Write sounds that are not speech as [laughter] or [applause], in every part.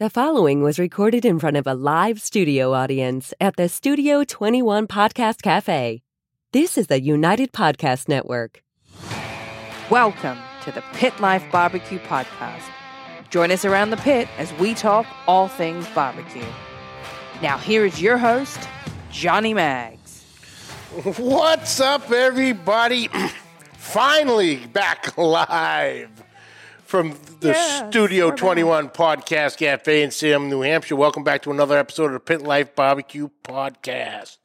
The following was recorded in front of a live studio audience at the Studio 21 Podcast Cafe. This is the United Podcast Network. Welcome to the Pit Life Barbecue Podcast. Join us around the pit as we talk all things barbecue. Now, here is your host, Johnny Mags. What's up, everybody? [clears throat] Finally back live from the Yes, Studio we're back. 21 Podcast Cafe in Salem, New Hampshire. Welcome back to another episode of the Pit Life Barbecue Podcast.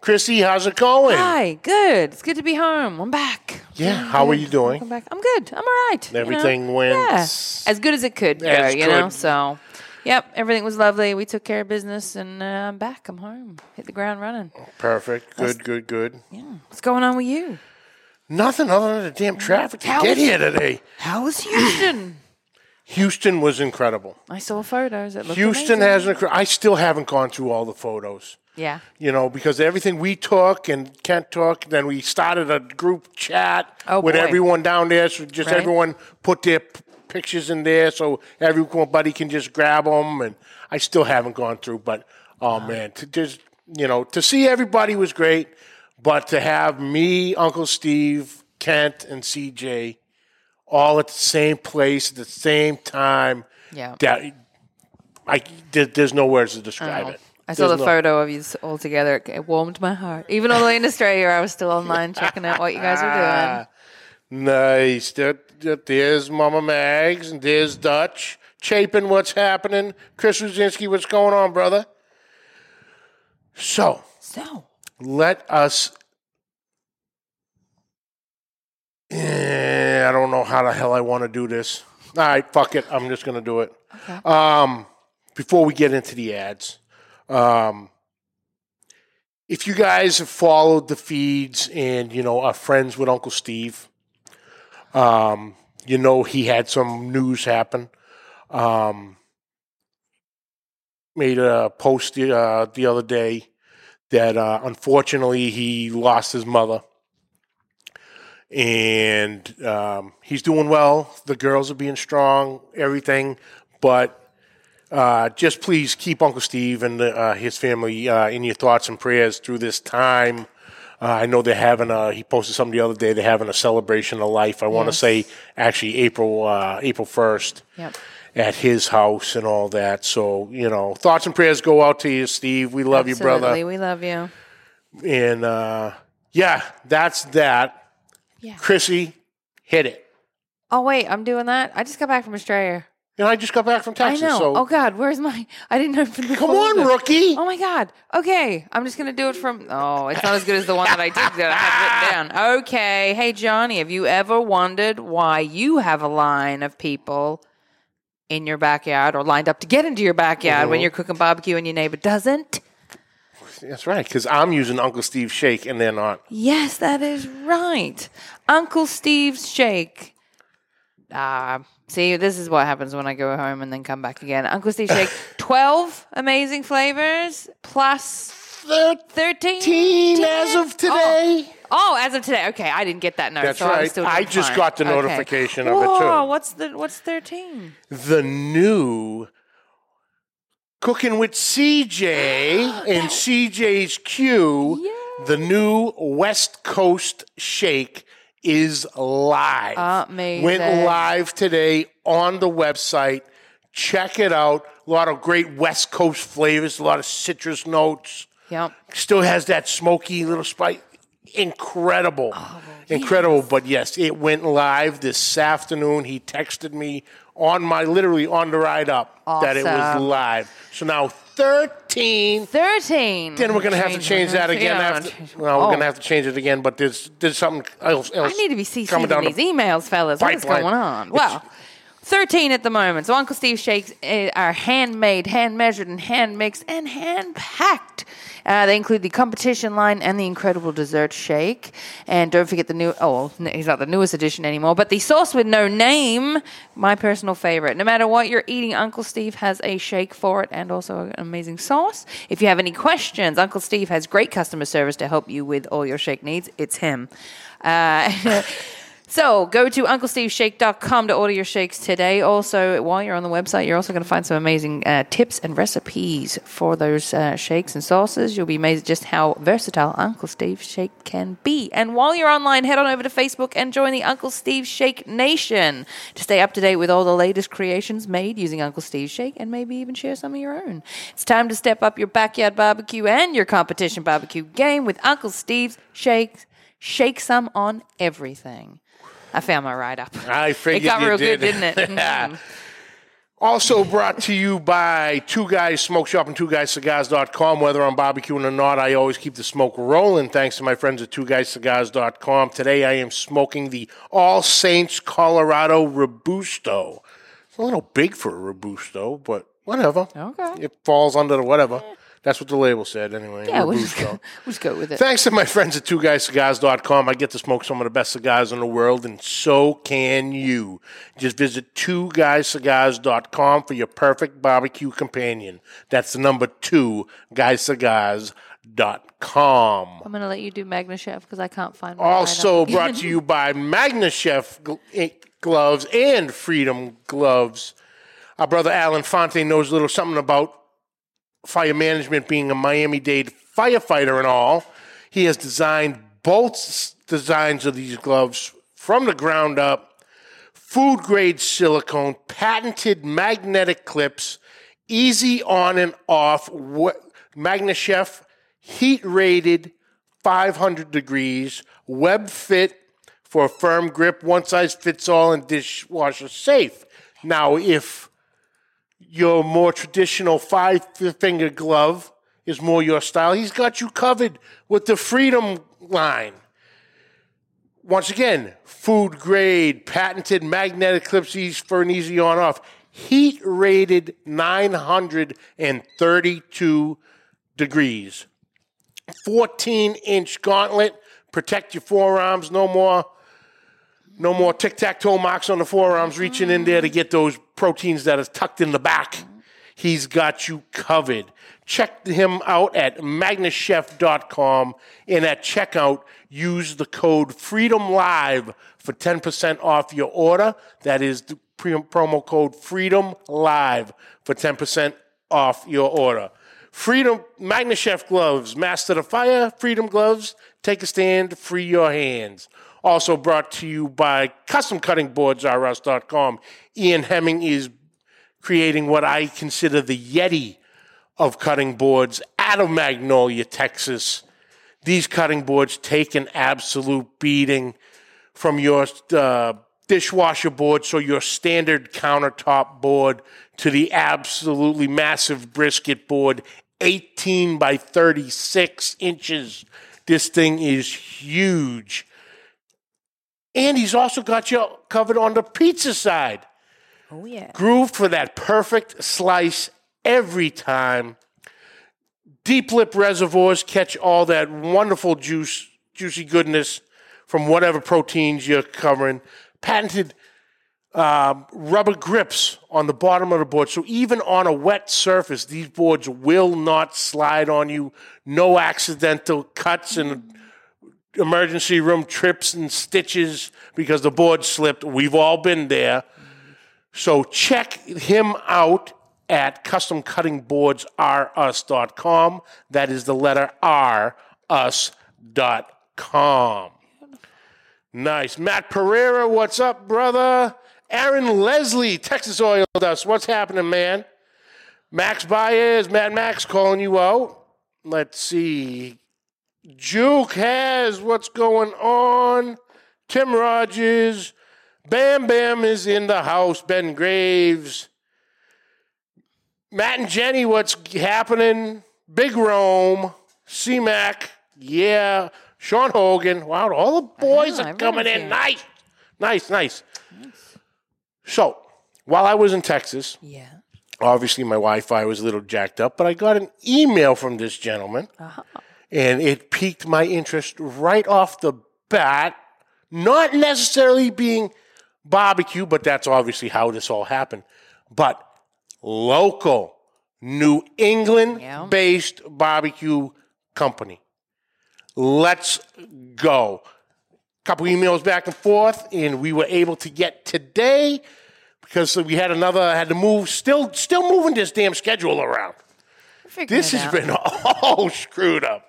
Chrissy, how's it going? Hi, good. It's good to be home. I'm back. Yeah, Feeling how are you doing? Welcome back. I'm good. I'm all right. you know? Everything went Yeah. as good as it could go, you know? So, yep, everything was lovely. We took care of business and uh, I'm back. I'm home. Hit the ground running. Perfect. Good, good, good. Yeah. What's going on with you? Nothing other than the damn traffic to How get here today. How was Houston? [clears throat] Houston was incredible. I saw photos. It looked Houston amazing. has an incre- I still haven't gone through all the photos. Yeah. you know, because everything we took and Kent took, then we started a group chat Oh, with boy. everyone down there. So just Right. everyone put their p- pictures in there so everybody can just grab them. And I still haven't gone through, but oh man, to just, you know, to see everybody was great, but to have me, Uncle Steve, Kent, and CJ all at the same place at the same time, Yeah. that I, there, there's no words to describe Oh. it. I saw There's the no- photo of you all together. It- It warmed my heart. Even although in Australia, I was still online checking out what you guys were doing. [laughs] Nice. There, there- there's Mama Mags and there's Dutch. Chapin, what's happening? Chris Ruzinski, what's going on, brother? So, So, let us. Eh, I don't know how the hell I want to do this. All right, fuck it. I'm just going to do it. Um, before we get into the ads, um, if you guys have followed the feeds and you know are friends with Uncle Steve, um, you know he had some news happen. Um, made a post uh, the other day that uh, unfortunately he lost his mother. And um, he's doing well. The girls are being strong, everything. But uh, just please keep Uncle Steve and uh, his family uh, in your thoughts and prayers through this time. Uh, I know they're having a. He posted something the other day. They're having a celebration of life. I want to Yes. say actually April uh, April first Yep. At his house and all that. So you know, thoughts and prayers go out to you, Steve. We love you, brother. we love you. And uh, yeah, that's that. Yeah. Chrissy, hit it. Oh wait, I'm doing that. I just got back from Australia. And I just got back from Texas. I know. So oh God, where's my? I didn't open the. come on, rookie. Oh my God. Okay, I'm just gonna do it from. Oh, it's not as good as the one that I did that I had written down. Okay, hey Johnny, have you ever wondered why you have a line of people in your backyard or lined up to get into your backyard Mm-hmm. when you're cooking barbecue and your neighbor doesn't? That's right, because I'm using Uncle Steve's shake and they're not. Yes, that is right. Uncle Steve's shake. Ah, see, this is what happens when I go home and then come back again. Uncle Steve's shake, [laughs] 12 amazing flavors plus 13. Teen as of today. Oh, Oh, as of today. Okay, I didn't get that note. That's so I'm right. still I just fine. got the Okay. notification of it, Whoa, too. What's the what's 13? The new Cooking with CJ and CJ's Q, the new West Coast Shake is live. Amazing. Went live today on the website. Check it out. A lot of great West Coast flavors, a lot of citrus notes. Yep. Still has that smoky little spice. Incredible. Oh, Incredible. But yes, it went live this afternoon. He texted me on my, literally on the ride up, that it was live. So now 13. 13. Then we're going to have to Change that again. Yeah, after, well, we're Oh. going to have to change it again, but there's there's something else. I need to be coming these the emails, fellas. What is going on? It's- Well, 13 at the moment. So Uncle Steve shakes uh, are handmade, hand measured, and hand mixed and hand packed. Uh, they include the competition line and the incredible dessert shake. And don't forget the new, oh, he's not the newest edition anymore, but the sauce with no name, my personal favorite. No matter what you're eating, Uncle Steve has a shake for it and also an amazing sauce. If you have any questions, Uncle Steve has great customer service to help you with all your shake needs. It's him. Uh, [laughs] So go to UncleSteveShake.com to order your shakes today. Also, while you're on the website, you're also going to find some amazing uh, tips and recipes for those uh, shakes and sauces. You'll be amazed at just how versatile Uncle Steve Shake can be. And while you're online, head on over to Facebook and join the Uncle Steve Shake Nation to stay up to date with all the latest creations made using Uncle Steve Shake and maybe even share some of your own. It's time to step up your backyard barbecue and your competition barbecue game with Uncle Steve's Shakes. Shake some on everything. I found my write up. I figured It got real did. good, didn't it? [laughs] Mhm. Also brought to you by Two Guys Smoke Shop and Two Guys Cigars.com. Whether I'm barbecuing or not, I always keep the smoke rolling thanks to my friends at Two Guys Cigars.com. Today I am smoking the All Saints Colorado Robusto. It's a little big for a Robusto, but whatever. Okay. It falls under the whatever. That's what the label said anyway. Yeah, we'll just, go, we'll just go with it. Thanks to my friends at Two Cigars.com, I get to smoke some of the best cigars in the world, and so can you. Just visit Two Cigars.com for your perfect barbecue companion. That's the number two, guyscigars.com. I'm going to let you do Magnechef because I can't find. Also [laughs] brought to you by Magnechef eh, gloves and Freedom gloves. Our brother Alan Fonte knows a little something about fire management, being a Miami Dade firefighter and all. He has designed both designs of these gloves from the ground up. Food grade silicone, patented magnetic clips, easy on and off. Wa- Magnechef, heat rated, 500 degrees, web fit for a firm grip, one size fits all, and dishwasher safe. Now, if your more traditional five finger glove is more your style, he's got you covered with the Freedom line. Once again, food grade, patented magnetic clips for an easy on off. Heat rated 932 degrees. 14 inch gauntlet, protect your forearms, no more no more tic tac toe marks on the forearms reaching in there to get those proteins that are tucked in the back. He's got you covered. Check him out at magnechef.com and at checkout, use the code Freedom Live for 10% off your order. That is the pre- promo code Freedom Live for 10% off your order. Freedom Magnechef gloves, master the fire. Freedom gloves, take a stand, free your hands. Also brought to you by Custom Cutting Boards, RS.com. Ian Hemming is creating what I consider the Yeti of cutting boards out of Magnolia, Texas. These cutting boards take an absolute beating from your uh, dishwasher board, so your standard countertop board, to the absolutely massive brisket board, 18 by 36 inches. This thing is huge. And he's also got you covered on the pizza side Oh, yeah. grooved for that perfect slice every time. Deep lip reservoirs catch all that wonderful juice, juicy goodness from whatever proteins you're covering. Patented um, rubber grips on the bottom of the board. So even on a wet surface, these boards will not slide on you. No accidental cuts and emergency room trips and stitches because the board slipped. We've all been there. So check him out at customcuttingboardsrus.com. That is the letter R, us.com. Nice. Matt Pereira, what's up, brother? Aaron Leslie, Texas Oil Dust. What's happening, man? Max Baez, Matt Max calling you out. Let's see. Juke has what's going on. Tim Rogers. Bam Bam is in the house. Ben Graves. Matt and Jenny, what's happening? Big Rome. C Mac. Yeah. Sean Hogan. Wow, all the boys know, are coming in. here. Nice. Nice, nice. So, while I was in Texas, Yeah. obviously my Wi-Fi was a little jacked up, but I got an email from this gentleman, and it piqued my interest right off the bat. Not necessarily being barbecue, but that's obviously how this all happened. But local, New England-based barbecue company. Let's go. couple emails back and forth, and we were able to get today because we had another had to move. Still, still moving this damn schedule around. This has out. been [laughs] all screwed up.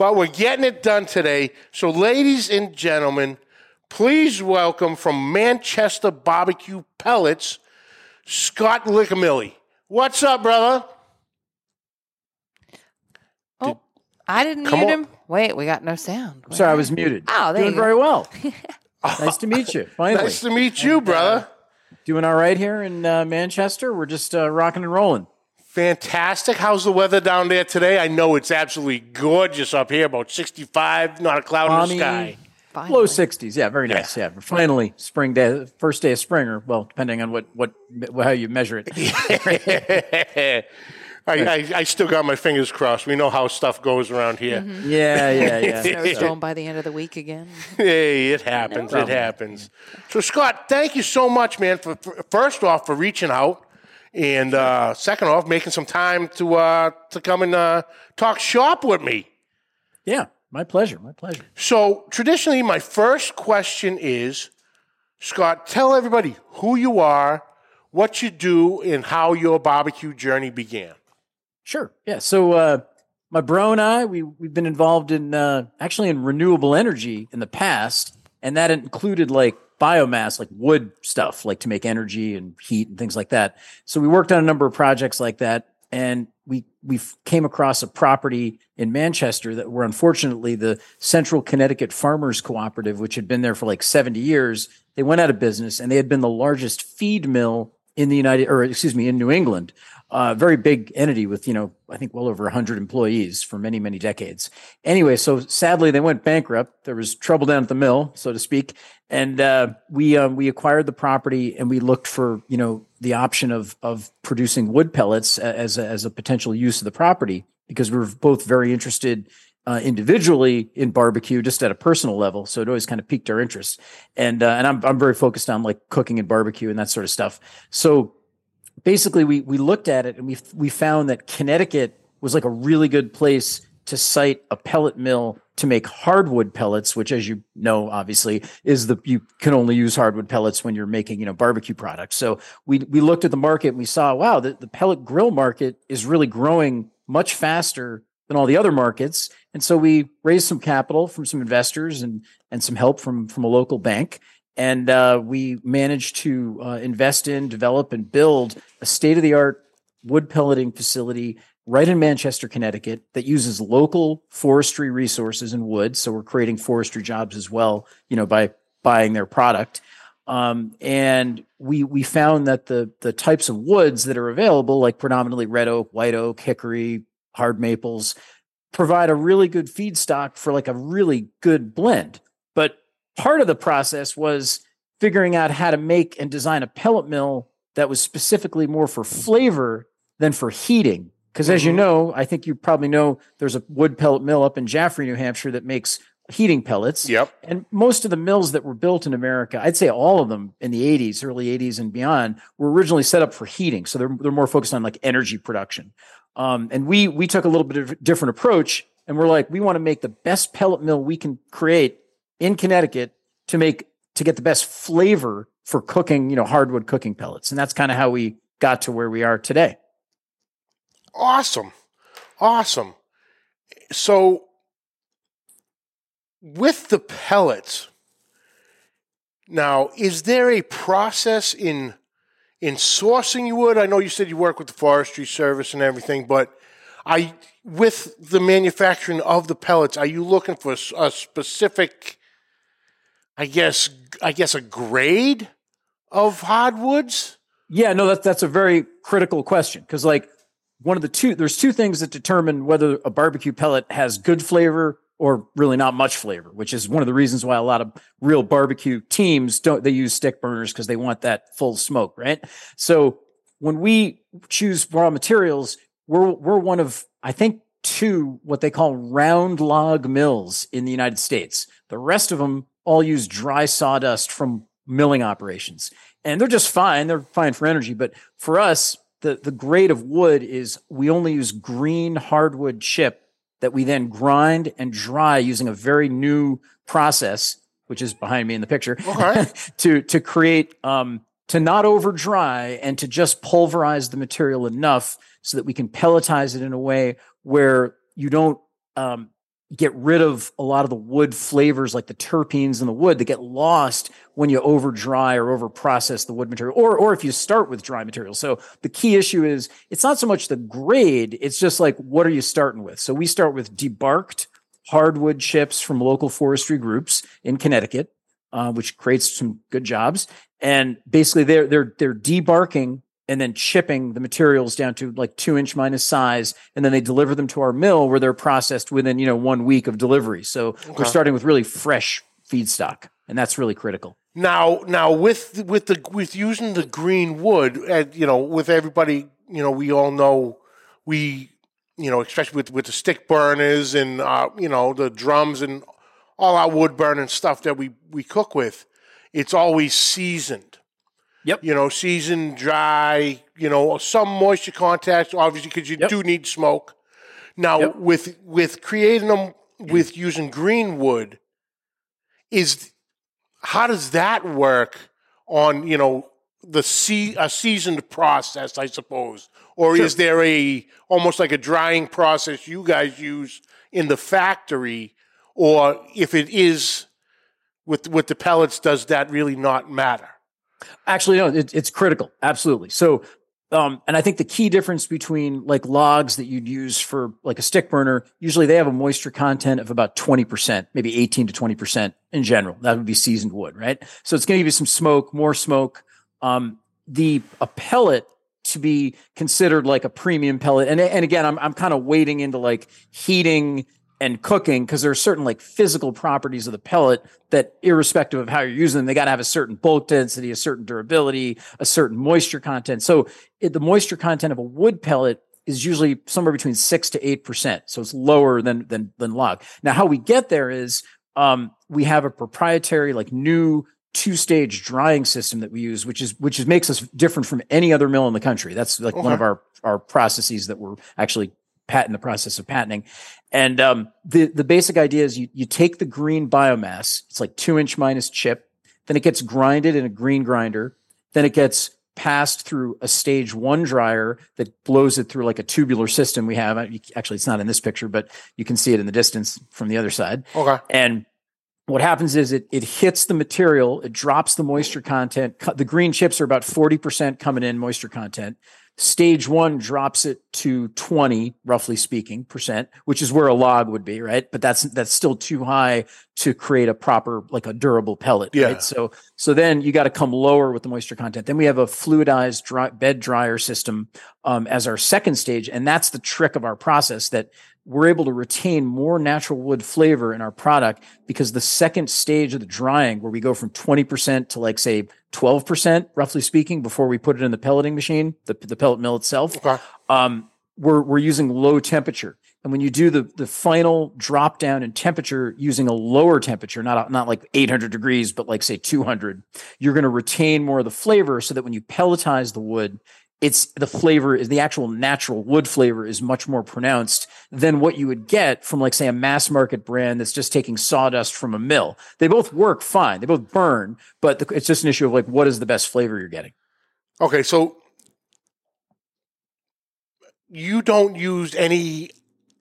But we're getting it done today. So, ladies and gentlemen, please welcome from Manchester Barbecue Pellets, Scott Licamele. What's up, brother? Oh, I didn't mute on. him. Wait, we got no sound. Wait. Sorry, I was muted. Oh, there Doing you go. very well. [laughs] nice to meet you. Finally, Nice to meet you, brother. doing all right here in uh, Manchester. We're just uh, rocking and rolling. Fantastic. How's the weather down there today? I know it's absolutely gorgeous up here, about 65, not a cloud in the sky. Finally. Low 60s. Yeah, very nice. Yeah, we're finally spring day, first day of spring, or well, depending on what what how you measure it. [laughs] I, I, I still got my fingers crossed. We know how stuff goes around here. Mm-hmm. Yeah, yeah, yeah. [laughs] Snowstorm by the end of the week again. Hey, it happens. It happens. So, Scott, thank you so much, man. For, for first off, for reaching out, and uh, second off, making some time to uh, to come and uh, talk shop with me. yeah, my pleasure. My pleasure. So, traditionally, my first question is, Scott, tell everybody who you are, what you do, and how your barbecue journey began. Sure. Yeah. So uh, my bro and I, we we've been involved in uh, actually in renewable energy in the past, and that included like biomass, like wood stuff, like to make energy and heat and things like that. So we worked on a number of projects like that, and we we came across a property in Manchester that were unfortunately the Central Connecticut Farmers Cooperative, which had been there for like seventy years. They went out of business, and they had been the largest feed mill in the United, or excuse me, in New England uh, very big entity with you know I think well over 100 employees for many many decades. Anyway, so sadly they went bankrupt. There was trouble down at the mill, so to speak, and uh, we uh, we acquired the property and we looked for you know the option of of producing wood pellets as a, as a potential use of the property because we were both very interested. Uh, individually in barbecue, just at a personal level, so it always kind of piqued our interest, and uh, and I'm I'm very focused on like cooking and barbecue and that sort of stuff. So basically we we looked at it and we we found that Connecticut was like a really good place to site a pellet mill to make hardwood pellets, which, as you know, obviously is the you can only use hardwood pellets when you're making you know barbecue products. So we we looked at the market and we saw wow the, the pellet grill market is really growing much faster than all the other markets, and so we raised some capital from some investors and and some help from from a local bank and uh, we managed to uh, invest in, develop, and build a state of the art wood pelleting facility right in Manchester, Connecticut, that uses local forestry resources and wood. So we're creating forestry jobs as well, you know, by buying their product. Um, and we we found that the the types of woods that are available, like predominantly red oak, white oak, hickory, hard maples, provide a really good feedstock for like a really good blend. Part of the process was figuring out how to make and design a pellet mill that was specifically more for flavor than for heating. Because as you know, I think you probably know there's a wood pellet mill up in Jaffrey, New Hampshire that makes heating pellets. Yep. And most of the mills that were built in America, I'd say all of them in the 80s, early 80s and beyond, were originally set up for heating. So they're they're more focused on like energy production. Um, and we we took a little bit of a different approach, and we're like, we want to make the best pellet mill we can create in Connecticut to make to get the best flavor for cooking, you know, hardwood cooking pellets. And that's kind of how we got to where we are today. Awesome. Awesome. So with the pellets, now is there a process in in sourcing you wood? I know you said you work with the forestry service and everything, but I with the manufacturing of the pellets, are you looking for a specific I guess I guess a grade of hardwoods? Yeah, no, that's that's a very critical question because like one of the two there's two things that determine whether a barbecue pellet has good flavor or really not much flavor, which is one of the reasons why a lot of real barbecue teams don't they use stick burners because they want that full smoke, right? So when we choose raw materials, we're we're one of I think two what they call round log mills in the United States. The rest of them all use dry sawdust from milling operations. And they're just fine. They're fine for energy, but for us, the the grade of wood is we only use green hardwood chip that we then grind and dry using a very new process which is behind me in the picture, [laughs] to to create um, to not over dry and to just pulverize the material enough so that we can pelletize it in a way where you don't um, get rid of a lot of the wood flavors like the terpenes in the wood that get lost when you over dry or over process the wood material or or if you start with dry material. So the key issue is it's not so much the grade, it's just like what are you starting with? So we start with debarked hardwood chips from local forestry groups in Connecticut, uh, which creates some good jobs. And basically they're they're they're debarking and then chipping the materials down to like two inch minus size, and then they deliver them to our mill where they're processed within you know one week of delivery. So we're starting with really fresh feedstock, and that's really critical. Now, now with with the with using the green wood, and you know, with everybody, you know, we all know we, you know, especially with with the stick burners and uh, you know the drums and all our wood burning stuff that we we cook with, it's always seasoned. Yep. You know, seasoned, dry. You know, some moisture contact, obviously, because you Yep. do need smoke. Now, Yep. with with creating them with using green wood, is how does that work on you know the sea a seasoned process i suppose or is there a almost like a drying process you guys use in the factory or if it is with with the pellets does that really not matter Actually, no, it, it's critical. Absolutely. So, um, and I think the key difference between like logs that you'd use for like a stick burner, usually they have a moisture content of about 20%, maybe 18 to 20% in general. That would be seasoned wood, right? So it's going to give you some smoke, more smoke. Um, the, a pellet to be considered like a premium pellet. And, and again, I'm, I'm kind of wading into like heating and cooking because there are certain like physical properties of the pellet that irrespective of how you're using them they got to have a certain bulk density a certain durability a certain moisture content. So it, the moisture content of a wood pellet is usually somewhere between 6 to 8% so it's lower than than than log. Now how we get there is um, we have a proprietary like new two stage drying system that we use which is which is makes us different from any other mill in the country. That's like one of our our processes that we're actually patent the process of patenting and um, the the basic idea is you you take the green biomass. It's like two inch minus chip. Then it gets grinded in a green grinder. Then it gets passed through a stage one dryer that blows it through like a tubular system we have. Actually, it's not in this picture, but you can see it in the distance from the other side. okay And what happens is it it hits the material, it drops the moisture content. The green chips are about 40% coming in moisture content. Stage one drops it to 20, roughly speaking, percent, which is where a log would be, right? But that's that's still too high to create a proper, like a durable pellet. Yeah. Right? So so then you got to come lower with the moisture content. Then we have a fluidized dry, bed dryer system um, as our second stage, and that's the trick of our process that we're able to retain more natural wood flavor in our product because the second stage of the drying, where we go from 20% to like say 12%, roughly speaking, before we put it in the pelleting machine, the, the pellet mill itself, okay um, we're, we're using low temperature. And when you do the, the final drop down in temperature using a lower temperature, not, not like 800 degrees, but like say 200, you're going to retain more of the flavor so that when you pelletize the wood, it's the flavor is the actual natural wood flavor is much more pronounced than what you would get from like say a mass market brand that's just taking sawdust from a mill. They both work fine. They both burn, but the, it's just an issue of like what is the best flavor you're getting. okay so you don't use any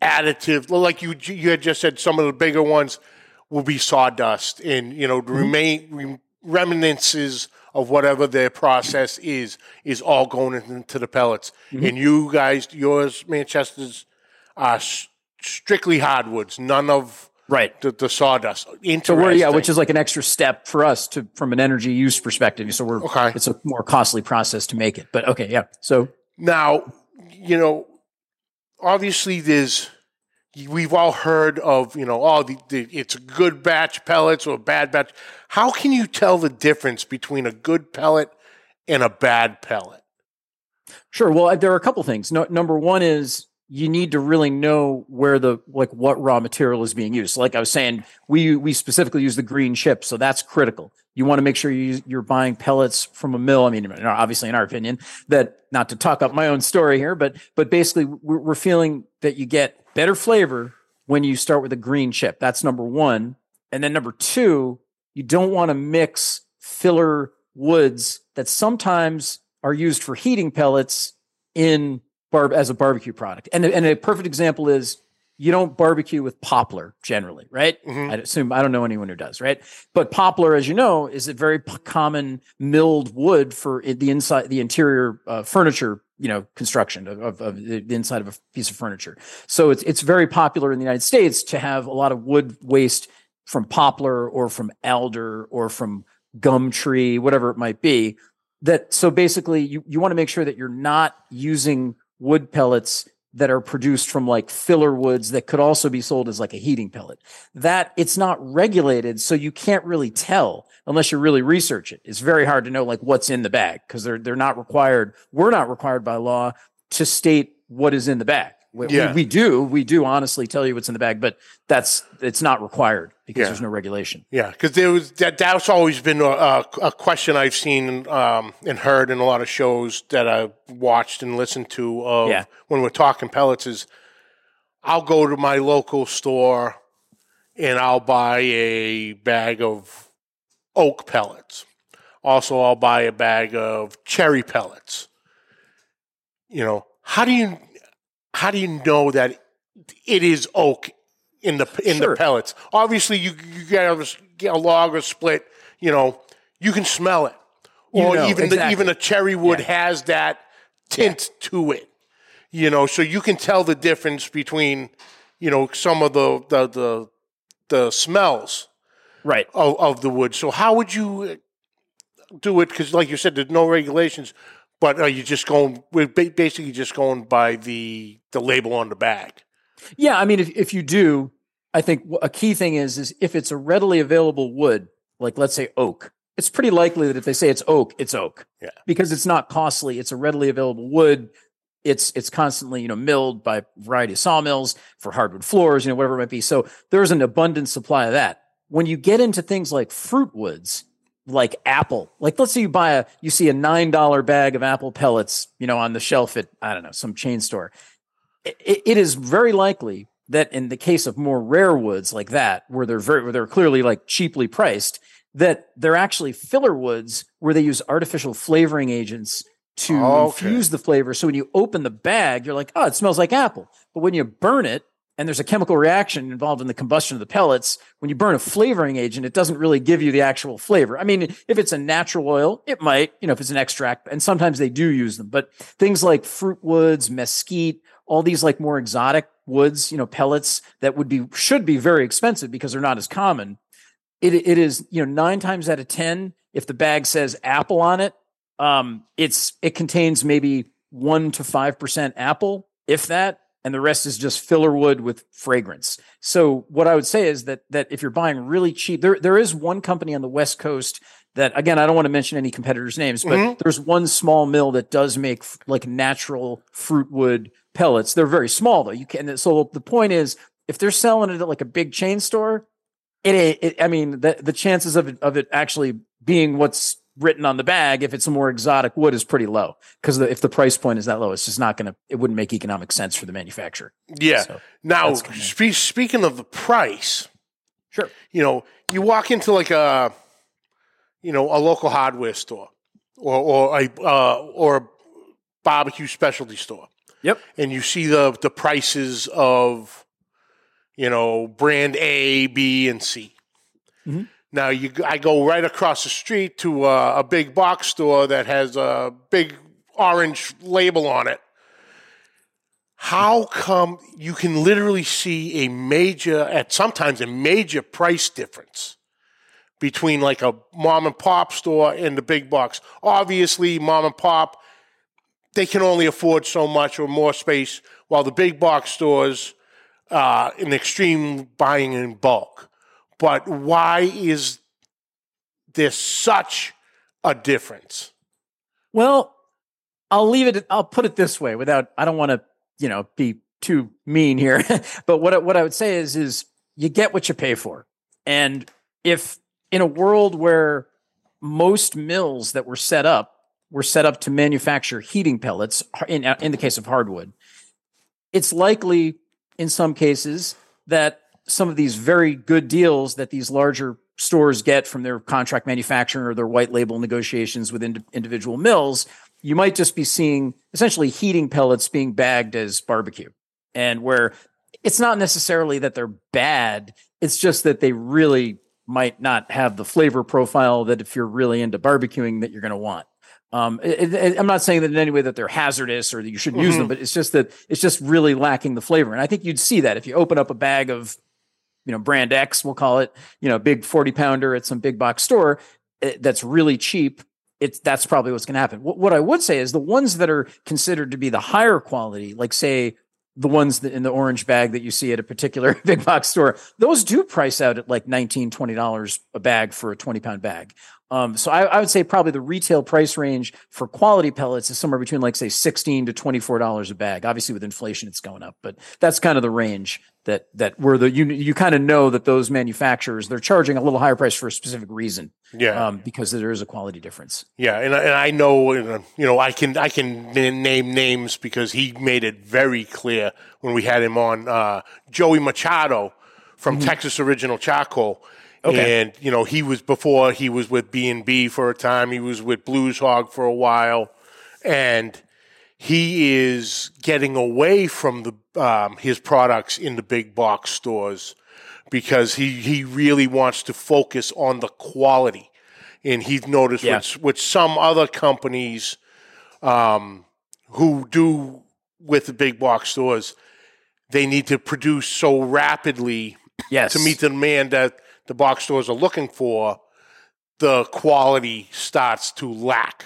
additive like you you had just said some of the bigger ones will be sawdust and you know the remain rem- reminiscences of whatever their process is is all going into the pellets mm-hmm. and you guys yours manchester's are s- strictly hardwoods none of Right. the, the sawdust So we're yeah, which is like an extra step for us to from an energy use perspective. So we're Okay. it's a more costly process to make it. But okay, yeah. So Now, you know, obviously there's we've all heard of, you know, oh, the, the, it's a good batch pellets or a bad batch. How can you tell the difference between a good pellet and a bad pellet? Sure. Well, there are a couple things. No, number one is you need to really know where the like what raw material is being used. Like I was saying, we we specifically use the green chip, so that's critical. You want to make sure you, you're buying pellets from a mill. I mean, obviously, in our opinion, that not to talk up my own story here, but but basically, we're, we're feeling that you get better flavor when you start with a green chip. That's number one, and then number two, you don't want to mix filler woods that sometimes are used for heating pellets in barb as a barbecue product. And, and a perfect example is you don't barbecue with poplar generally, right? I assume I don't know anyone who does, right? But poplar, as you know, is a very p- common milled wood for the inside, the interior uh, furniture, you know, construction of, of, of the inside of a piece of furniture. So it's it's very popular in the United States to have a lot of wood waste from poplar or from alder or from gum tree, whatever it might be. That so basically, you you want to make sure that you're not using wood pellets that are produced from like filler woods that could also be sold as like a heating pellet. That it's not regulated, so you can't really tell unless you really research it. It's very hard to know like what's in the bag because they're they're not required. We're not required by law to state what is in the bag. We, we- Yeah. we do, we do honestly tell you what's in the bag, but that's it's not required because Yeah. there's no regulation. Yeah, because there was that. That's always been a, a, question I've seen um, and heard in a lot of shows that I've watched and listened to. Of Yeah. when we're talking pellets, is I'll go to my local store and I'll buy a bag of oak pellets. Also, I'll buy a bag of cherry pellets. You know, how do you how do you know that it is oak in the in Sure. the pellets? Obviously, you you get a, get a log or split. You know, you can smell it, You or know, even exactly. the, even a cherry wood Yeah. has that tint to it. You know, so you can tell the difference between you know some of the the the, the smells Right. of, of the wood. So how would you uh, do it? Because, like you said, there's no regulations. But are you just going? We're basically just going by the the label on the bag. Yeah, I mean, if, if you do, I think a key thing is is if it's a readily available wood, like let's say oak, it's pretty likely that if they say it's oak, it's oak. Yeah. Because it's not costly. It's a readily available wood. It's it's constantly you know milled by a variety of sawmills for hardwood floors, you know whatever it might be. So there's an abundant supply of that. When you get into things like fruit woods, like apple, like let's say you buy a you see a nine dollar bag of apple pellets, you know, on the shelf at I don't know some chain store it, it is very likely that in the case of more rare woods like that, where they're very, where they're clearly like cheaply priced, that they're actually filler woods where they use artificial flavoring agents to oh, Okay. infuse the flavor. So when you open the bag, you're like, oh, it smells like apple. But when you burn it, and there's a chemical reaction involved in the combustion of the pellets. When you burn a flavoring agent, it doesn't really give you the actual flavor. I mean, if it's a natural oil, it might, you know, if it's an extract, and sometimes they do use them, but things like fruit woods, mesquite, all these like more exotic woods, you know, pellets that would be, should be very expensive because they're not as common. It, it is, you know, nine times out of 10, if the bag says apple on it, um, it's, it contains maybe one to 5% apple, if that, and the rest is just filler wood with fragrance. So what I would say is that that if you're buying really cheap, there there is one company on the West Coast that again I don't want to mention any competitors' names, but there's one small mill that does make like natural fruit wood pellets. They're very small though. You can so the point is if they're selling it at like a big chain store, it, it, I mean the the chances of it of it actually being what's written on the bag if it's a more exotic wood is pretty low because if the price point is that low it's just not going to it wouldn't make economic sense for the manufacturer Yeah. So, now, spe- speaking of the price, sure you know, you walk into like a, you know, a local hardware store, or or a uh, or a barbecue specialty store, yep and you see the the prices of, you know, brand A, B, and C. Mhm. Now you, I go right across the street to uh, a big box store that has a big orange label on it. How come you can literally see a major, at sometimes a major price difference between like a mom and pop store and the big box? Obviously, mom and pop, they can only afford so much or more space, while the big box stores, uh, in extreme buying in bulk. But why is there such a difference? well i'll leave it i'll put it this way without i don't want to you know be too mean here [laughs] but what what i would say is is you get what you pay for and if in a world where most mills that were set up were set up to manufacture heating pellets in uh, in the case of hardwood it's likely in some cases that some of these very good deals that these larger stores get from their contract manufacturing or their white label negotiations with ind- individual mills, you might just be seeing essentially heating pellets being bagged as barbecue. And where it's not necessarily that they're bad, it's just that they really might not have the flavor profile that if you're really into barbecuing that you're going to want. Um, it, it, I'm not saying that in any way that they're hazardous or that you shouldn't mm-hmm. use them, mm-hmm. but it's just that it's just really lacking the flavor. And I think you'd see that if you open up a bag of, you know, brand X, we'll call it, you know, big 40 pounder at some big box store it, eh, that's really cheap. It's that's probably what's going to happen. What, what I would say is the ones that are considered to be the higher quality, like say the ones that in the orange bag that you see at a particular [laughs] big box store, those do price out at like 19 $20 a bag for a 20 pound bag. Um, so I, I, would say probably the retail price range for quality pellets is somewhere between like say 16 to $24 a bag. Obviously with inflation, it's going up, but that's kind of the range that, that where the, you, you kind of know that those manufacturers, they're charging a little higher price for a specific reason. Yeah. Um, because there is a quality difference. Yeah. And, and I know, you know, I can, I can name names because he made it very clear when we had him on, uh, Joey Machado from mm-hmm. Texas Original Charcoal Okay. And you know, he was before he was with B and B for a time. He was with Blues Hog for a while, and he is getting away from the um, his products in the big box stores because he he really wants to focus on the quality. And he's noticed yeah. with, with some other companies um, who do with the big box stores, they need to produce so rapidly yes. to meet the demand that the box stores are looking for, the quality starts to lack.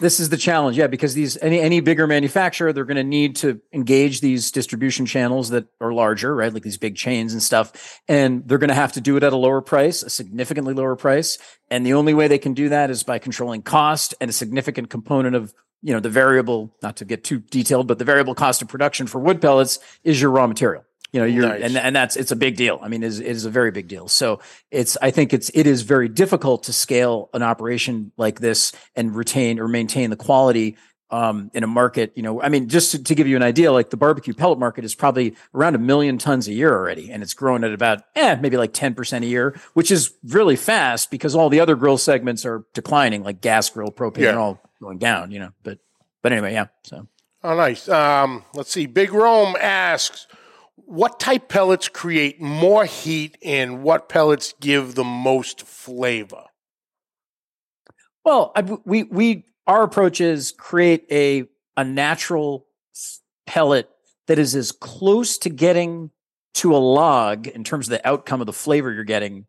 this is the challenge, yeah, because these any any bigger manufacturer, they're going to need to engage these distribution channels that are larger, right, like these big chains and stuff, and they're going to have to do it at a lower price, a significantly lower price, and the only way they can do that is by controlling cost and a significant component of you know the variable, not to get too detailed, but the variable cost of production for wood pellets is your raw material you know you're nice. and and that's it's a big deal. I mean it is, it is a very big deal. So it's i think it's it is very difficult to scale an operation like this and retain or maintain the quality um, in a market you know i mean just to, to, give you an idea like the barbecue pellet market is probably around a million tons a year already and it's growing at about eh, maybe like 10% a year which is really fast because all the other grill segments are declining like gas grill propane yeah. are all going down you know but but anyway yeah so. Oh nice. Um, let's see. Big rome asks what type pellets create more heat and what pellets give the most flavor? Well, I, we we our approach is create a a natural pellet that is as close to getting to a log in terms of the outcome of the flavor you're getting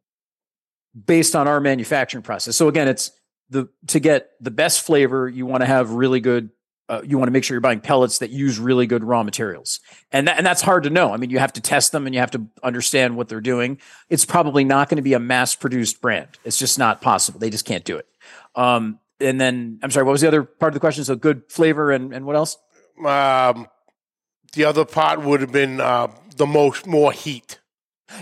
based on our manufacturing process. So again, it's the to get the best flavor, you want to have really good uh, you want to make sure you're buying pellets that use really good raw materials. And that, and that's hard to know. I mean, you have to test them and you have to understand what they're doing. It's probably not going to be a mass produced brand. It's just not possible. They just can't do it. Um, and then I'm sorry, what was the other part of the question? So good flavor and, and what else? Um, the other part would have been uh, the most more heat.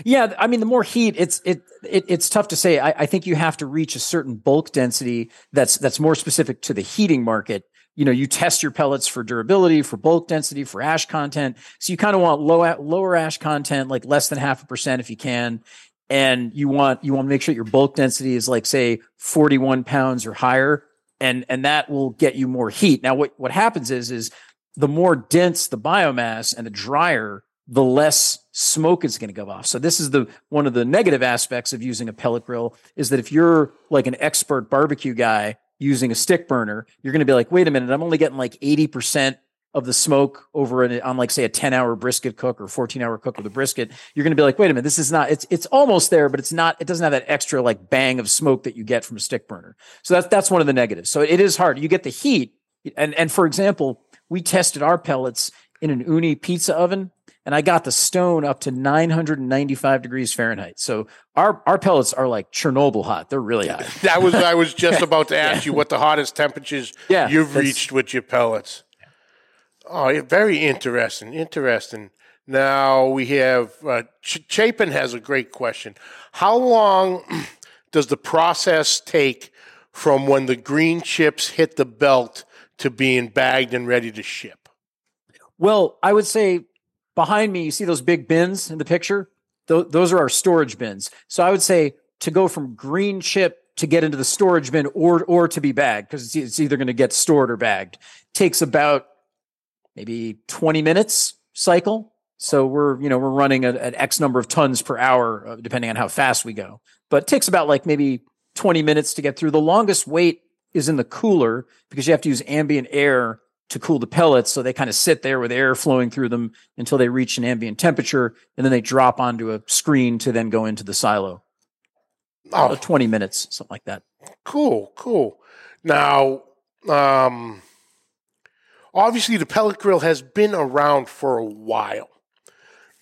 Yeah, I mean, the more heat, it's it, it it's tough to say. I, I, think you have to reach a certain bulk density that's that's more specific to the heating market you know you test your pellets for durability for bulk density for ash content. So you kind of want low lower ash content like less than half a percent if you can. And you want you want to make sure your bulk density is like say 41 pounds or higher and and that will get you more heat. Now what what happens is is the more dense the biomass and the drier the less smoke is going to go off. So this is the one of the negative aspects of using a pellet grill is that if you're like an expert barbecue guy using a stick burner, you're going to be like, wait a minute, I'm only getting like 80% of the smoke over an, on like say a 10 hour brisket cook or 14 hour cook with a brisket. You're going to be like, wait a minute, this is not, it's, it's almost there, but it's not, it doesn't have that extra like bang of smoke that you get from a stick burner. So that's, that's one of the negatives. So it is hard. You get the heat. And, and for example, we tested our pellets in an Ooni pizza oven and I got the stone up to 995 degrees Fahrenheit. So our our pellets are like Chernobyl hot. They're really hot. [laughs] that was I was just [laughs] about to ask yeah. you what the hottest temperatures yeah, you've reached with your pellets. Oh, very interesting. Interesting. Now we have uh, Ch- Chapin has a great question. How long [clears throat] does the process take from when the green chips hit the belt to being bagged and ready to ship? Well, I would say behind me, you see those big bins in the picture? Th- those are our storage bins. So I would say to go from green chip to get into the storage bin or or to be bagged because it's, either going to get stored or bagged takes about maybe 20 minutes cycle so we're you know we're running at, at x number of tons per hour uh, depending on how fast we go but it takes about like maybe 20 minutes to get through the longest wait is in the cooler because you have to use ambient air to cool the pellets so they kind of sit there with air flowing through them until they reach an ambient temperature and then they drop onto a screen to then go into the silo Oh, uh, 20 minutes, something like that. Cool, cool. Now, um, obviously, the pellet grill has been around for a while,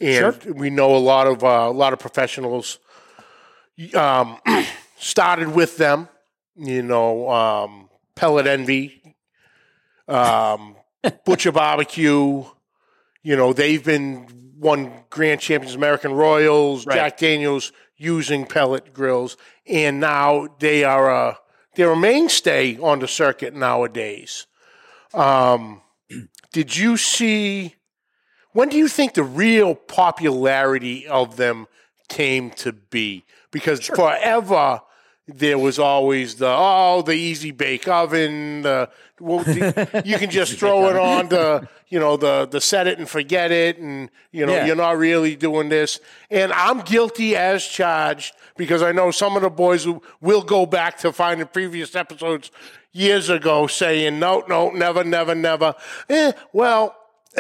and we know a lot of uh, a lot of professionals um, [clears throat] started with them. You know, um, Pellet Envy, um, Butcher Barbecue. You know, they've been won Grand Champions, American Royals, Right. Jack Daniels using pellet grills, and now they are a they're a mainstay on the circuit nowadays. Um, [clears throat] did you see? When do you think the real popularity of them came to be? Because forever there was always the oh the easy bake oven. The, well, the- you can just [laughs] throw it on the you know the the set it and forget it, and you know Yeah. you're not really doing this. And I'm guilty as charged because I know some of the boys will go back to finding previous episodes years ago saying no no never never never. Eh, well,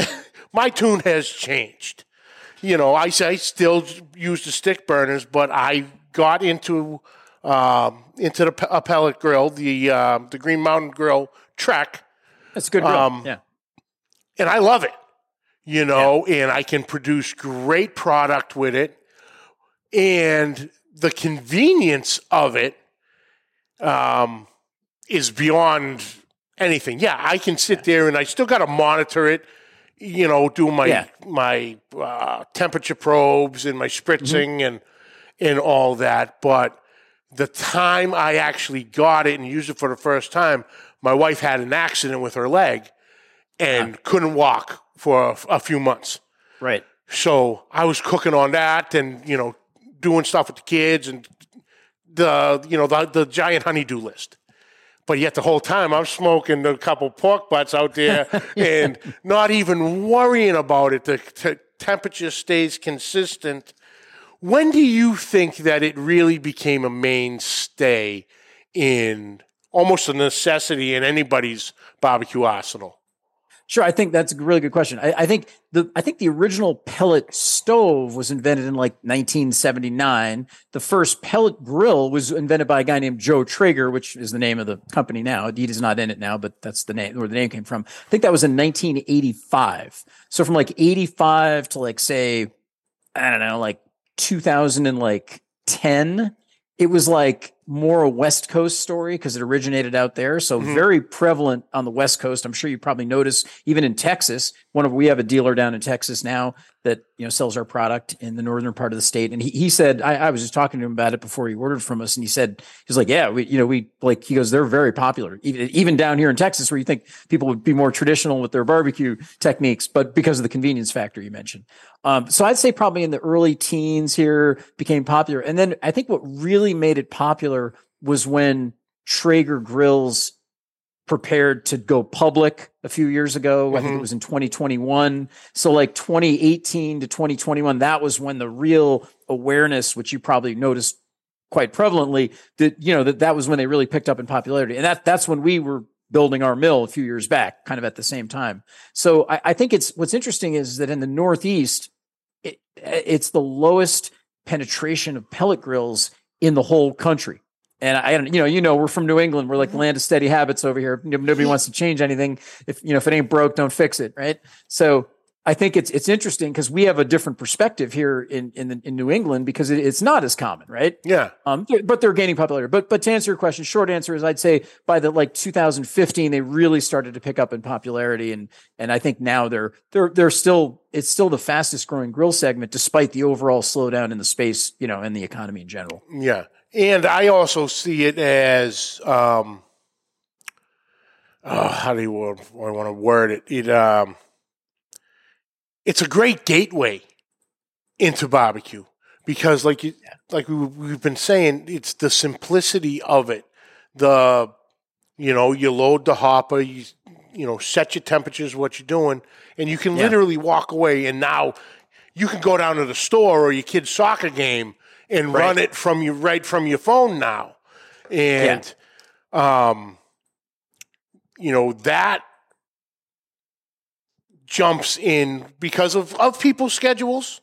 [laughs] my tune has changed you know, I, I still use the stick burners, but I got into um, into the pellet grill, the um the Green Mountain Grill Trek, That's a good grill. Um, yeah. and I love it. You know, and I can produce great product with it, and the convenience of it um, is beyond anything. Yeah, I can sit there and I still got to monitor it. You know, do my Yeah. my uh, temperature probes and my spritzing and and all that. But the time I actually got it and used it for the first time, my wife had an accident with her leg and ah. couldn't walk for a, a few months. Right. So I was cooking on that and, you know, doing stuff with the kids and the, you know, the, the giant honeydew list. But yet the whole time I'm smoking a couple pork butts out there [laughs] and not even worrying about it. The t- temperature stays consistent. When do you think that it really became a mainstay in almost a necessity in anybody's barbecue arsenal? Sure, I think that's a really good question. I, I think the I think the original pellet stove was invented in like 1979. The first pellet grill was invented by a guy named Joe Traeger, which is the name of the company now. Indeed is not in it now, but that's the name where the name came from. I think that was in 1985. So from like 85 to like say, I don't know, like 2000 and like 10, it was like more a West Coast story because it originated out there. So very prevalent on the West Coast. I'm sure you probably noticed even in Texas. One of we have a dealer down in Texas now that you know sells our product in the northern part of the state. And he, he said I, I was just talking to him about it before he ordered from us, and he said he's like, yeah, we you know we like he goes they're very popular even even down here in Texas where you think people would be more traditional with their barbecue techniques, but because of the convenience factor you mentioned. Um, so I'd say probably in the early teens here became popular, and then I think what really made it popular was when Traeger grills prepared to go public a few years ago. I think it mm-hmm. was in 2021. So like 2018 to 2021, that was when the real awareness, which you probably noticed quite prevalently, that you know that that was when they really picked up in popularity, and that that's when we were building our mill a few years back, kind of at the same time. So I, I think it's what's interesting is that in the Northeast, it, it's the lowest penetration of pellet grills in the whole country. And I, don't- you know, you know, we're from New England. We're like the land of steady habits over here. Nobody wants to change anything. If you know, if it ain't broke, don't fix it, right? So I think it's it's interesting because we have a different perspective here in in, the, in New England because it, it's not as common, right? Yeah. Um, but they're gaining popularity. But but to answer your question, short answer is I'd say by the like 2015 they really started to pick up in popularity, and and I think now they're they're they're still it's still the fastest growing grill segment despite the overall slowdown in the space, you know, and the economy in general. Yeah, and I also see it as um, oh, how do you I want to word it? It um, it's a great gateway into barbecue because like you, like we, we've been saying, it's the simplicity of it. The you know you load the hopper, you you know set your temperatures, what you're doing, and you can Yeah. literally walk away. And now you can go down to the store or your kid's soccer game and run it from you right from your phone now, and um, you know that jumps in because of, of people's schedules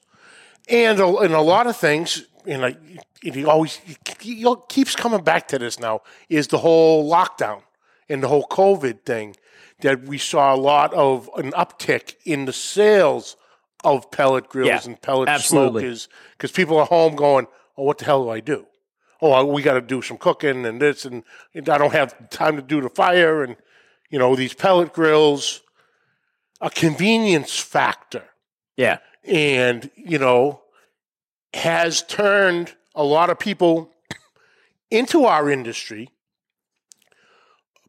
and a, and a lot of things. And I, it always it keeps coming back to this now is the whole lockdown and the whole COVID thing that we saw a lot of an uptick in the sales of pellet grills Yeah, and pellet absolutely. smokers because people are home going, "Oh, what the hell do I do? Oh, we got to do some cooking and this, and, and I don't have time to do the fire, and you know these pellet grills, a convenience factor." Yeah. and you know has turned a lot of people into our industry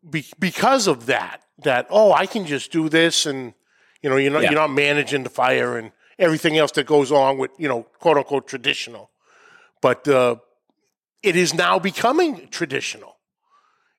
be, because of that that oh i can just do this and you know you're not Yeah. you're not managing the fire and everything else that goes on with you know quote unquote traditional but uh, it is now becoming traditional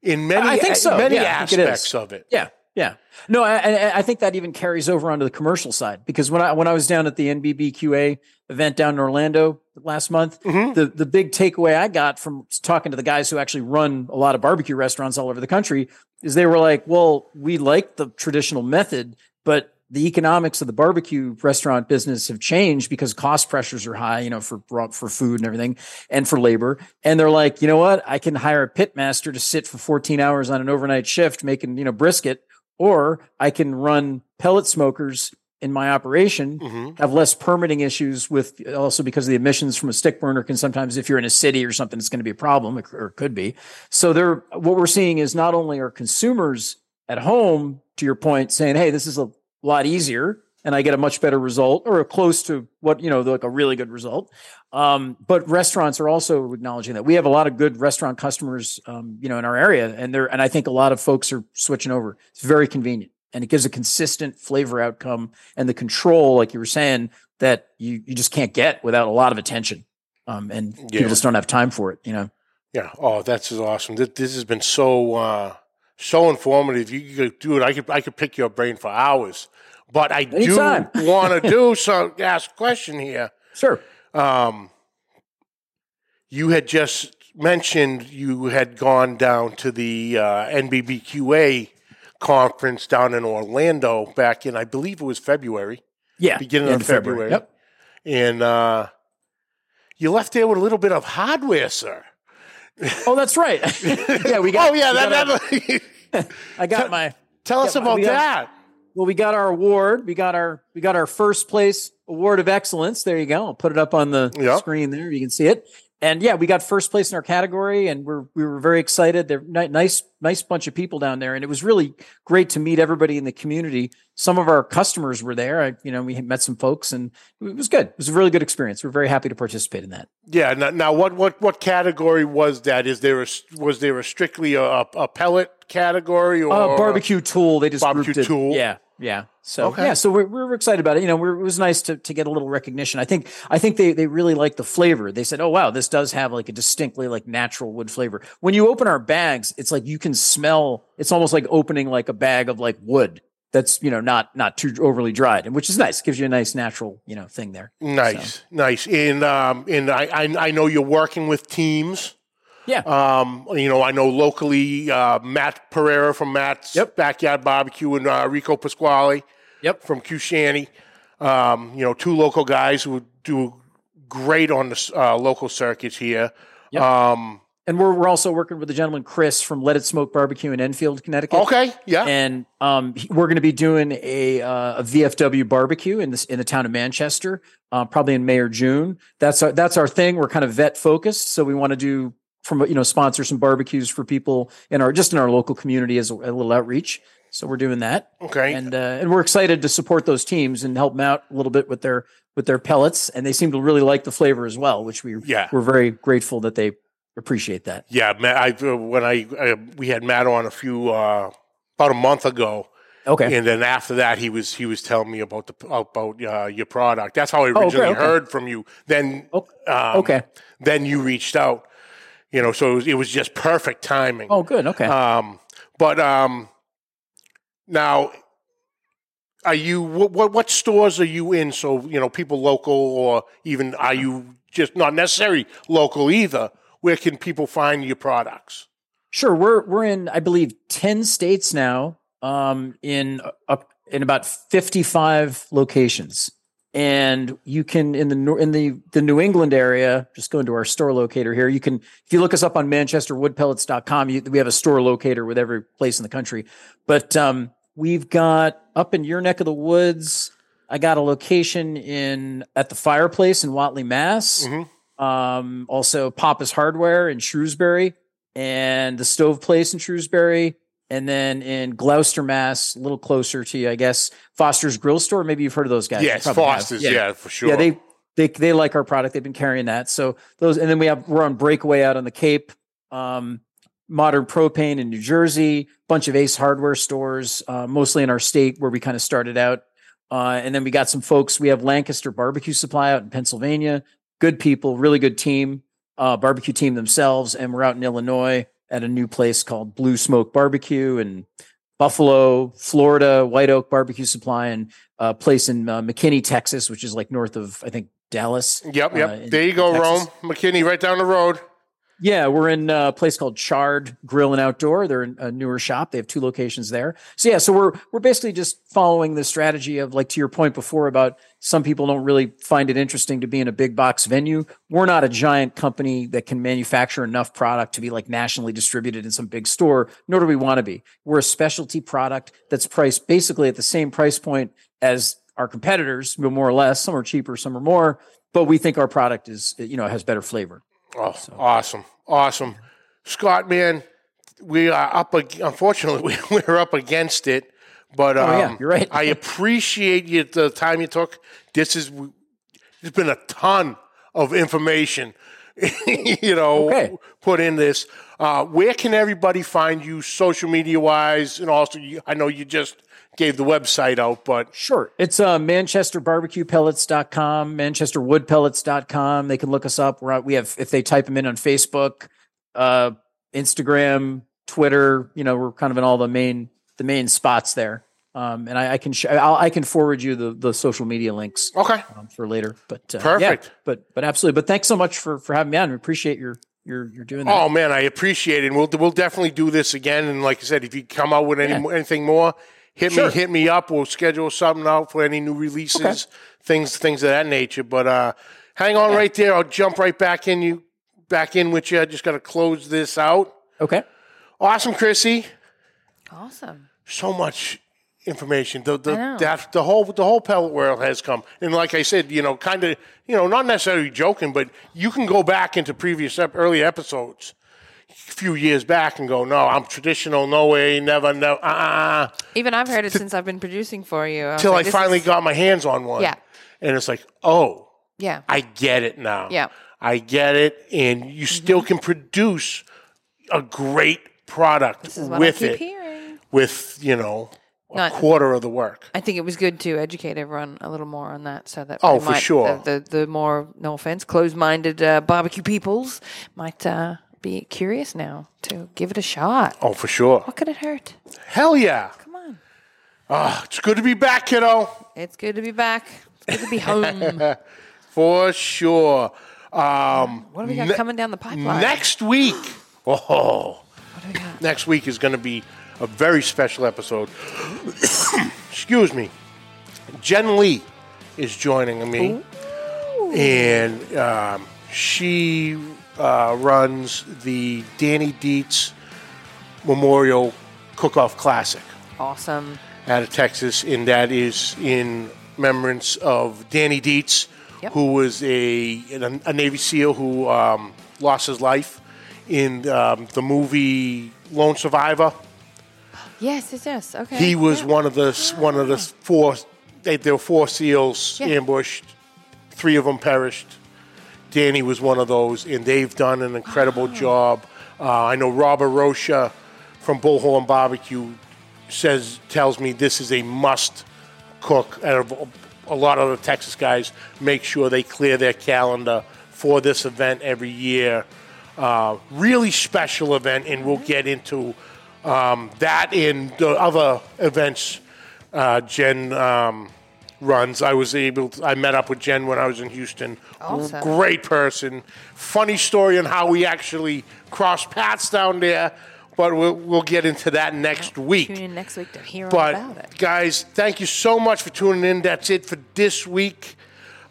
in many I think so. many Yeah, I think it aspects of it Yeah, yeah. No, I, I, I think that even carries over onto the commercial side because when I when I was down at the NBBQA event down in Orlando last month, Mhm. the the big takeaway I got from talking to the guys who actually run a lot of barbecue restaurants all over the country is they were like, "Well, we like the traditional method, but the economics of the barbecue restaurant business have changed because cost pressures are high, you know, for for food and everything, and for labor. And they're like, you know what? I can hire a pit master to sit for 14 hours on an overnight shift making, you know, brisket, or I can run pellet smokers in my operation, Mhm. have less permitting issues with also because the emissions from a stick burner can sometimes, if you're in a city or something, it's going to be a problem or could be. So they're what we're seeing is not only are consumers at home, to your point, saying, "Hey, this is a lot easier." And I get a much better result, or close to what you know, like a really good result. Um, but restaurants are also acknowledging that we have a lot of good restaurant customers, um, you know, in our area, and they're and I think a lot of folks are switching over. It's very convenient, and it gives a consistent flavor outcome and the control, like you were saying, that you you just can't get without a lot of attention, um, and Yeah. people just don't have time for it. You know, Yeah. Oh, that's awesome. This, this has been so uh, so informative. You, you could do it. I could I could pick your brain for hours. But I Anytime. do want to do so. Ask a question here. sure. Um, you had just mentioned you had gone down to the uh, NBBQA conference down in Orlando back in I believe it was February, Yeah, beginning of February. Yep. and uh, you left there with a little bit of hardware, sir. Oh, that's right. [laughs] yeah, we [laughs] got. oh yeah, we got that, that [laughs] I got my. Tell us about got- that. Well, we got our award. We got our we got our first place award of excellence. There you go. I'll put it up on the Yep. screen there. You can see it. And yeah, we got first place in our category, and we're we were very excited. They're ni- nice nice bunch of people down there, and it was really great to meet everybody in the community. Some of our customers were there. I, you know, we met some folks, and it was good. It was a really good experience. We're very happy to participate in that. Yeah. Now, now what, what, what category was that? Is there a, was there a strictly a, a pellet category or Uh, barbecue tool. They just Barbecue grouped it. tool. Yeah, yeah. So Okay. yeah, so we're, we're excited about it. You know, we're, it was nice to to get a little recognition. I think I think they they really like the flavor. They said, "Oh wow, this does have like a distinctly like natural wood flavor." When you open our bags, it's like you can smell. It's almost like opening like a bag of like wood that's you know not not too overly dried, and which is nice. Gives you a nice natural you know thing there. Nice, nice. And um, and I, I I know you're working with teams. Yeah. Um, you know, I know locally uh, Matt Pereira from Matt's Yep. Backyard Barbecue and uh, Rico Pasquale Yep. from Q Shanty. Um, you know, two local guys who do great on the uh, local circuits here. Yep. Um, And we're we're also working with the gentleman Chris from Let It Smoke Barbecue in Enfield, Connecticut. okay, yeah, and um, we're going to be doing a, uh, a VFW barbecue in this in the town of Manchester, uh, probably in May or June. That's our that's our thing. We're kind of vet focused, so we want to do from you know sponsor some barbecues for people in our just in our local community as a, a little outreach. So we're doing that, okay. and uh, and we're excited to support those teams and help them out a little bit with their with their pellets. And they seem to really like the flavor as well, which we Yeah. we're very grateful that they appreciate that. Yeah, Matt, I uh, when I uh, we had Matt on a few uh, about a month ago, Okay. And then after that, he was he was telling me about the about uh, your product. That's how I okay, originally okay. heard from you. Then Oh, um, okay. then you reached out. You know, so it was, it was just perfect timing. Oh, good. Okay. Um, but um, now, are you what, what stores are you in? So you know, people local or even are you just not necessarily local either? Where can people find your products? Sure, we're we're in I believe ten states now, um, in up in about fifty five locations, and you can in the in the the New England area. Just go into our store locator here. You can if you look us up on ManchesterWoodPellets.com, you, we have a store locator with every place in the country. But um, we've got up in your neck of the woods. I got a location in at the fireplace in Watley, Mass. Um, also Papa's Hardware in Shrewsbury and the Stove Place in Shrewsbury. And then in Gloucester, Mass, a little closer to you, I guess, Foster's Grill Store. Maybe you've heard of those guys. Yes. Foster's. Yeah. for sure. Yeah, they they they like our product. They've been carrying that. So those, and then we have we're on Breakaway out on the Cape, um, Modern Propane in New Jersey, bunch of Ace Hardware stores, uh, mostly in our state where we kind of started out. Uh, and then we got some folks. We have Lancaster Barbecue Supply out in Pennsylvania. Good people, really good team, uh, barbecue team themselves. And we're out in Illinois at a new place called Blue Smoke Barbecue and Buffalo, Florida, White Oak Barbecue Supply, and a place in uh, McKinney, Texas, which is like north of I think Dallas. Yep, yep. uh, in there you go, Texas. Rome McKinney, right down the road. Yeah, we're in a place called Chard Grill and Outdoor. They're a newer shop. They have two locations there. So yeah, so we're we're basically just following the strategy of like to your point before about some people don't really find it interesting to be in a big box venue. We're not a giant company that can manufacture enough product to be like nationally distributed in some big store, nor do we want to be. We're a specialty product that's priced basically at the same price point as our competitors, more or less. Some are cheaper, some are more, but we think our product is you know has better flavor. Oh, awesome, awesome, Scott, man. We are up. ag- Unfortunately, [laughs] we, we're up against it. But um, Oh, yeah, you're right. I appreciate you the time you took. This is there's been a ton of information, [laughs] you know, Okay. put in this. Uh, where can everybody find you, social media wise, and also you, I know you just gave the website out, but Sure. It's uh, manchesterbarbecuepellets.com, manchesterwoodpellets.com. They can look us up. We're out, we have, if they type them in on Facebook, uh, Instagram, Twitter, you know, we're kind of in all the main, the main spots there. Um, and I, I can, sh- I'll, I can forward you the, the social media links okay, um, for later, but, uh, Perfect. yeah, but, but absolutely. But thanks so much for, for having me on. We appreciate your, your, you're doing that. Oh man, I appreciate it. And we'll we'll definitely do this again. And like I said, if you come out with any Yeah. anything more, hit Sure. me hit me up. We'll schedule something out for any new releases, Okay. things things of that nature. But uh, hang on right there. I'll jump right back in you back in with you. I just got to close this out. Okay. Awesome, Chrissy. Awesome. So much information. The the that the whole the whole pellet world has come. And like I said, you know, kind of you know, not necessarily joking, but you can go back into previous ep- early episodes a few years back and go, no, I'm traditional, no way, never, no, uh, uh, Even I've heard it since I've been producing for you. was till like, I finally is- got my hands on one. Yeah. And it's like, oh, Yeah. I get it now. Yeah. I get it. And you still can produce a great product This is what with I it, hearing. with, you know, a Not- quarter of the work. I think it was good to educate everyone a little more on that, so that Oh, they for sure. the, the the more no offense, closed-minded uh, barbecue peoples might uh, be curious now to give it a shot. Oh, for sure. What could it hurt? Hell yeah. Come on, Ah, it's good to be back, kiddo. it's good to be back. It's good to be home. [laughs] For sure. Um, What do we got Ne- coming down the pipeline? next week, oh, What do we got? next week is going to be a very special episode. [coughs] Excuse me. Jen Lee is joining me, and um, she uh, runs the Danny Dietz Memorial Cook-Off Classic Awesome. out of Texas, and that is in remembrance of Danny Dietz, Yep. who was a a Navy SEAL who um, lost his life in um, the movie Lone Survivor. Yes, yes, yes. Okay. He was Yeah. one of the one of the four. They, there were four SEALs Yeah. ambushed. Three of them perished. Danny was one of those, and they've done an incredible Oh. job. Uh, I know Robert Rocha from Bullhorn Barbecue says tells me this is a must cook. And a lot of the Texas guys make sure they clear their calendar for this event every year. Uh, really special event, and we'll get into um, that in the other events. Uh, Jen um, runs. I was able. To, I met up with Jen when I was in Houston. Awesome. Great person. Funny story on how we actually crossed paths down there, but we'll, we'll get into that next week. Tune in next week to hear But about it. guys, thank you so much for tuning in. That's it for this week.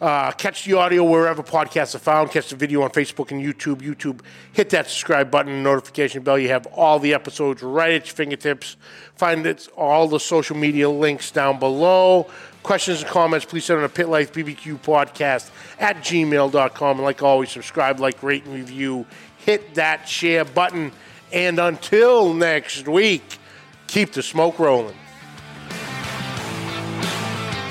Uh, catch the audio wherever podcasts are found. Catch the video on Facebook and YouTube. YouTube, hit that subscribe button notification bell. You have all the episodes right at your fingertips. Find it, all the social media links down below. Questions and comments, please send them to Pit Life BBQ Podcast at gmail.com. And like always, subscribe, like, rate, and review. Hit that share button. And until next week, keep the smoke rolling.